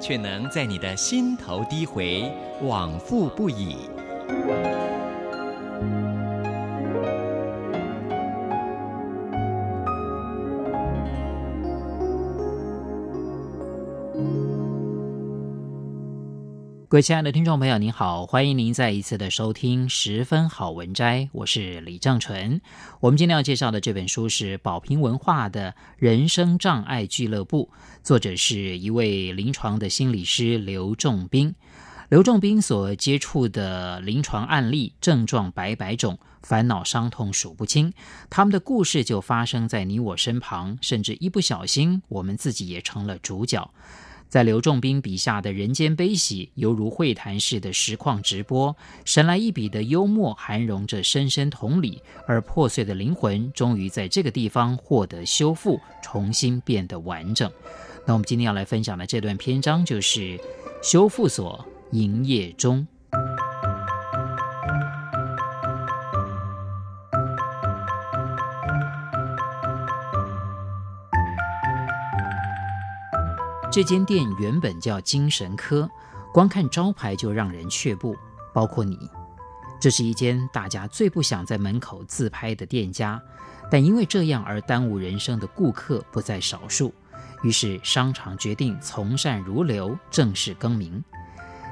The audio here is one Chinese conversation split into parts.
却能在你的心头低回，往复不已。各位亲爱的听众朋友，您好，欢迎您再一次的收听《十分好文摘》，我是李正纯。我们今天要介绍的这本书是宝瓶文化的《人生障碍俱乐部》，作者是一位临床的心理师刘仲彬。刘仲彬所接触的临床案例症状百百种，烦恼伤痛数不清，他们的故事就发生在你我身旁，甚至一不小心，我们自己也成了主角。在刘仲彬笔下的人间悲喜，犹如会谈式的实况直播，神来一笔的幽默，含容着深深同理，而破碎的灵魂，终于在这个地方获得修复，重新变得完整。那我们今天要来分享的这段篇章，就是修复所营业中。这间店原本叫精神科，光看招牌就让人却步，包括你。这是一间大家最不想在门口自拍的店家，但因为这样而耽误人生的顾客不在少数。于是商场决定从善如流，正式更名。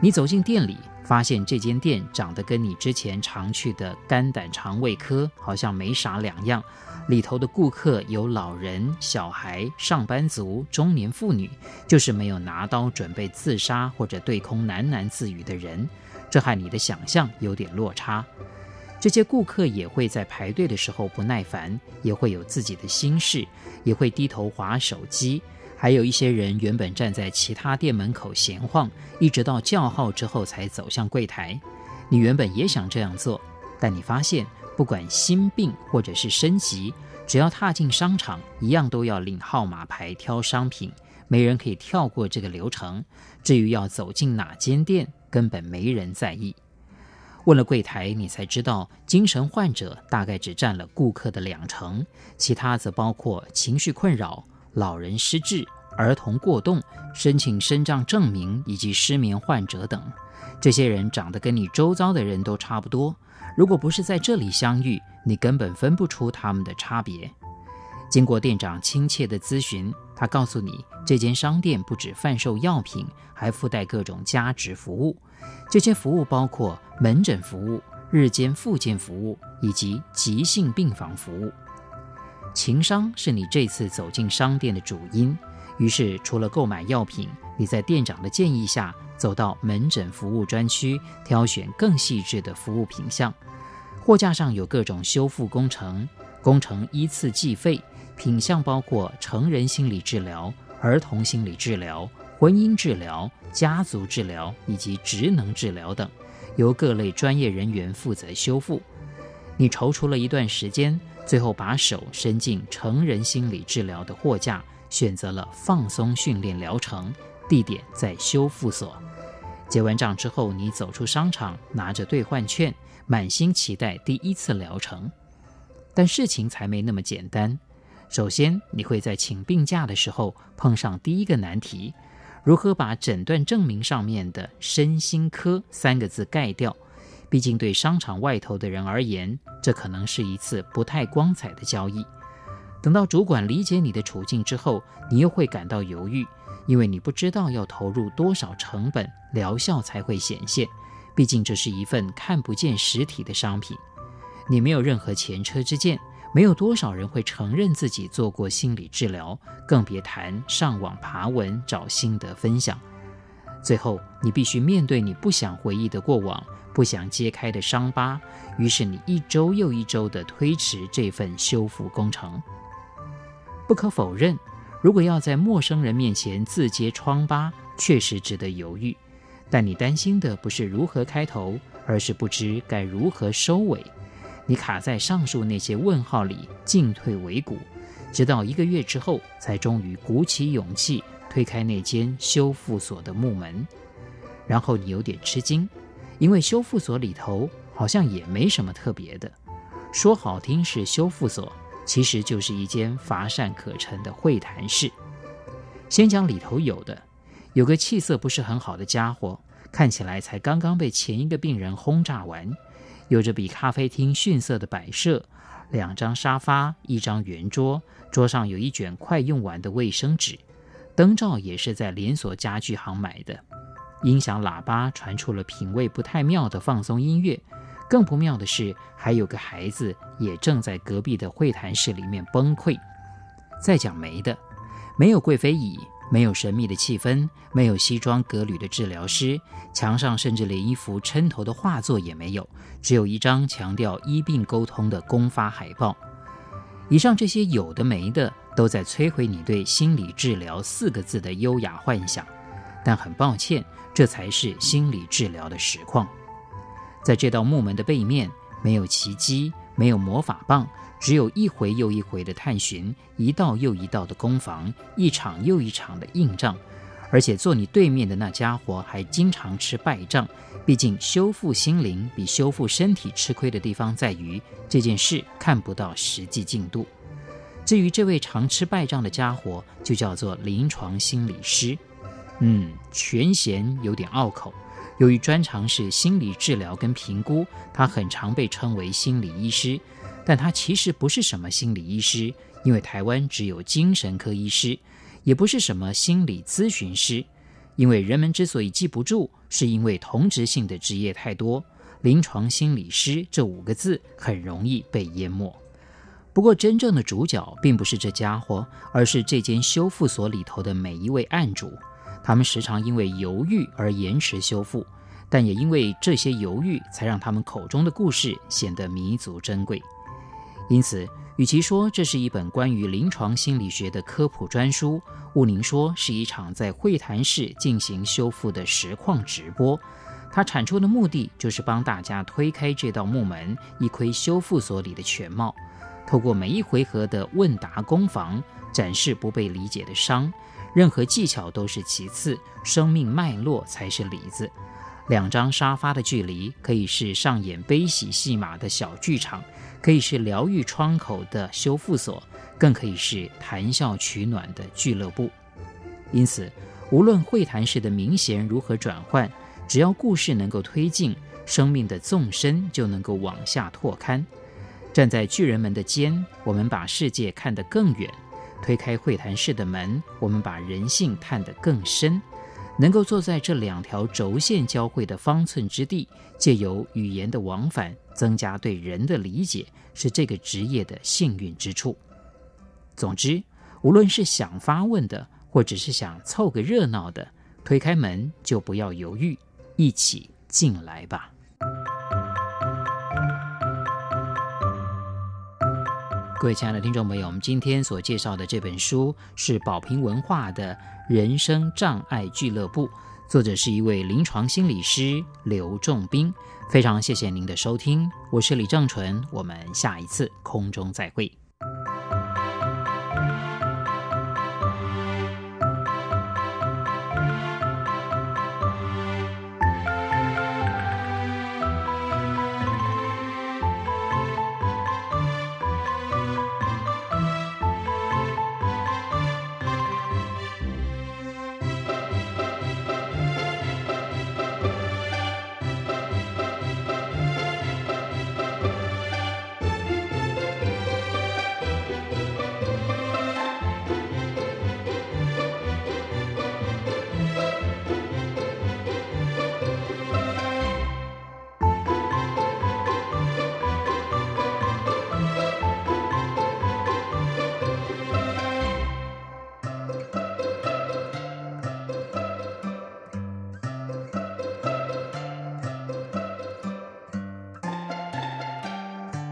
你走进店里，发现这间店长得跟你之前常去的肝胆肠胃科好像没啥两样。里头的顾客有老人、小孩、上班族、中年妇女，就是没有拿刀准备自杀或者对空喃喃自语的人。这和你的想象有点落差。这些顾客也会在排队的时候不耐烦，也会有自己的心事，也会低头划手机。还有一些人原本站在其他店门口闲晃，一直到叫号之后才走向柜台。你原本也想这样做，但你发现。不管心病或者是升级，只要踏进商场，一样都要领号码牌挑商品，没人可以跳过这个流程。至于要走进哪间店，根本没人在意。问了柜台，你才知道，精神患者大概只占了顾客的两成，其他则包括情绪困扰、老人失智、儿童过动、申请身障证明以及失眠患者等。这些人长得跟你周遭的人都差不多。如果不是在这里相遇，你根本分不出他们的差别。经过店长亲切的咨询，他告诉你，这间商店不止贩售药品，还附带各种加值服务。这些服务包括门诊服务、日间复健服务以及急性病房服务。情商是你这次走进商店的主因。于是，除了购买药品，你在店长的建议下，走到门诊服务专区，挑选更细致的服务品项。货架上有各种修复工程，工程依次计费，品项包括成人心理治疗、儿童心理治疗、婚姻治疗、家族治疗以及职能治疗等，由各类专业人员负责修复。你踌躇了一段时间，最后把手伸进成人心理治疗的货架。选择了放松训练疗程，地点在修复所。结完账之后，你走出商场，拿着兑换券，满心期待第一次疗程。但事情才没那么简单。首先，你会在请病假的时候碰上第一个难题：如何把诊断证明上面的“身心科”三个字盖掉？毕竟对商场外头的人而言，这可能是一次不太光彩的交易。等到主管理解你的处境之后，你又会感到犹豫，因为你不知道要投入多少成本，疗效才会显现。毕竟这是一份看不见实体的商品，你没有任何前车之鉴，没有多少人会承认自己做过心理治疗，更别谈上网爬文找心得分享。最后，你必须面对你不想回忆的过往，不想揭开的伤疤，于是你一周又一周地推迟这份修复工程。不可否认，如果要在陌生人面前自揭疮疤，确实值得犹豫。但你担心的不是如何开头，而是不知该如何收尾。你卡在上述那些问号里，进退维谷，直到一个月之后，才终于鼓起勇气推开那间修复所的木门。然后你有点吃惊，因为修复所里头好像也没什么特别的。说好听是修复所，其实就是一间乏善可陈的会谈室。先讲里头有的，有个气色不是很好的家伙，看起来才刚刚被前一个病人轰炸完，有着比咖啡厅逊色的摆设，两张沙发，一张圆桌，桌上有一卷快用完的卫生纸，灯罩也是在连锁家具行买的，音响喇叭传出了品味不太妙的放松音乐，更不妙的是，还有个孩子也正在隔壁的会谈室里面崩溃。再讲没的。没有贵妃椅，没有神秘的气氛，没有西装革履的治疗师，墙上甚至连一幅抻头的画作也没有，只有一张强调医病沟通的公发海报。以上这些有的没的，都在摧毁你对心理治疗四个字的优雅幻想。但很抱歉，这才是心理治疗的实况。在这道木门的背面，没有奇迹，没有魔法棒。只有一回又一回的探寻，一道又一道的攻防，一场又一场的硬仗，而且坐你对面的那家伙还经常吃败仗。毕竟修复心灵比修复身体吃亏的地方在于这件事看不到实际进度。至于这位常吃败仗的家伙，就叫做临床心理师。嗯，全衔有点拗口。由于专长是心理治疗跟评估，他很常被称为心理医师。但他其实不是什么心理医师，因为台湾只有精神科医师；也不是什么心理咨询师，因为人们之所以记不住，是因为同质性的职业太多，临床心理师这五个字很容易被淹没。不过，真正的主角并不是这家伙，而是这间修复所里头的每一位案主。他们时常因为犹豫而延迟修复，但也因为这些犹豫，才让他们口中的故事显得弥足珍贵。因此，与其说这是一本关于临床心理学的科普专书，毋宁说是一场在会谈室进行修复的实况直播。它产出的目的就是帮大家推开这道木门，一窥修复所里的全貌。透过每一回合的问答攻防，展示不被理解的伤。任何技巧都是其次，生命脉络才是里子。两张沙发的距离，可以是上演悲喜戏码的小剧场。可以是疗愈窗口的修复所，更可以是谈笑取暖的俱乐部。因此，无论会谈式的名衔如何转换，只要故事能够推进，生命的纵深就能够往下拓宽。站在巨人们的肩，我们把世界看得更远；推开会谈室的门，我们把人性探得更深。能够坐在这两条轴线交汇的方寸之地，借由语言的往返，增加对人的理解，是这个职业的幸运之处。总之，无论是想发问的，或者是想凑个热闹的，推开门就不要犹豫，一起进来吧。各位亲爱的听众朋友，我们今天所介绍的这本书是宝瓶文化的《人生障碍俱乐部》，作者是一位临床心理师刘仲斌。非常谢谢您的收听，我是李正淳，我们下一次空中再会。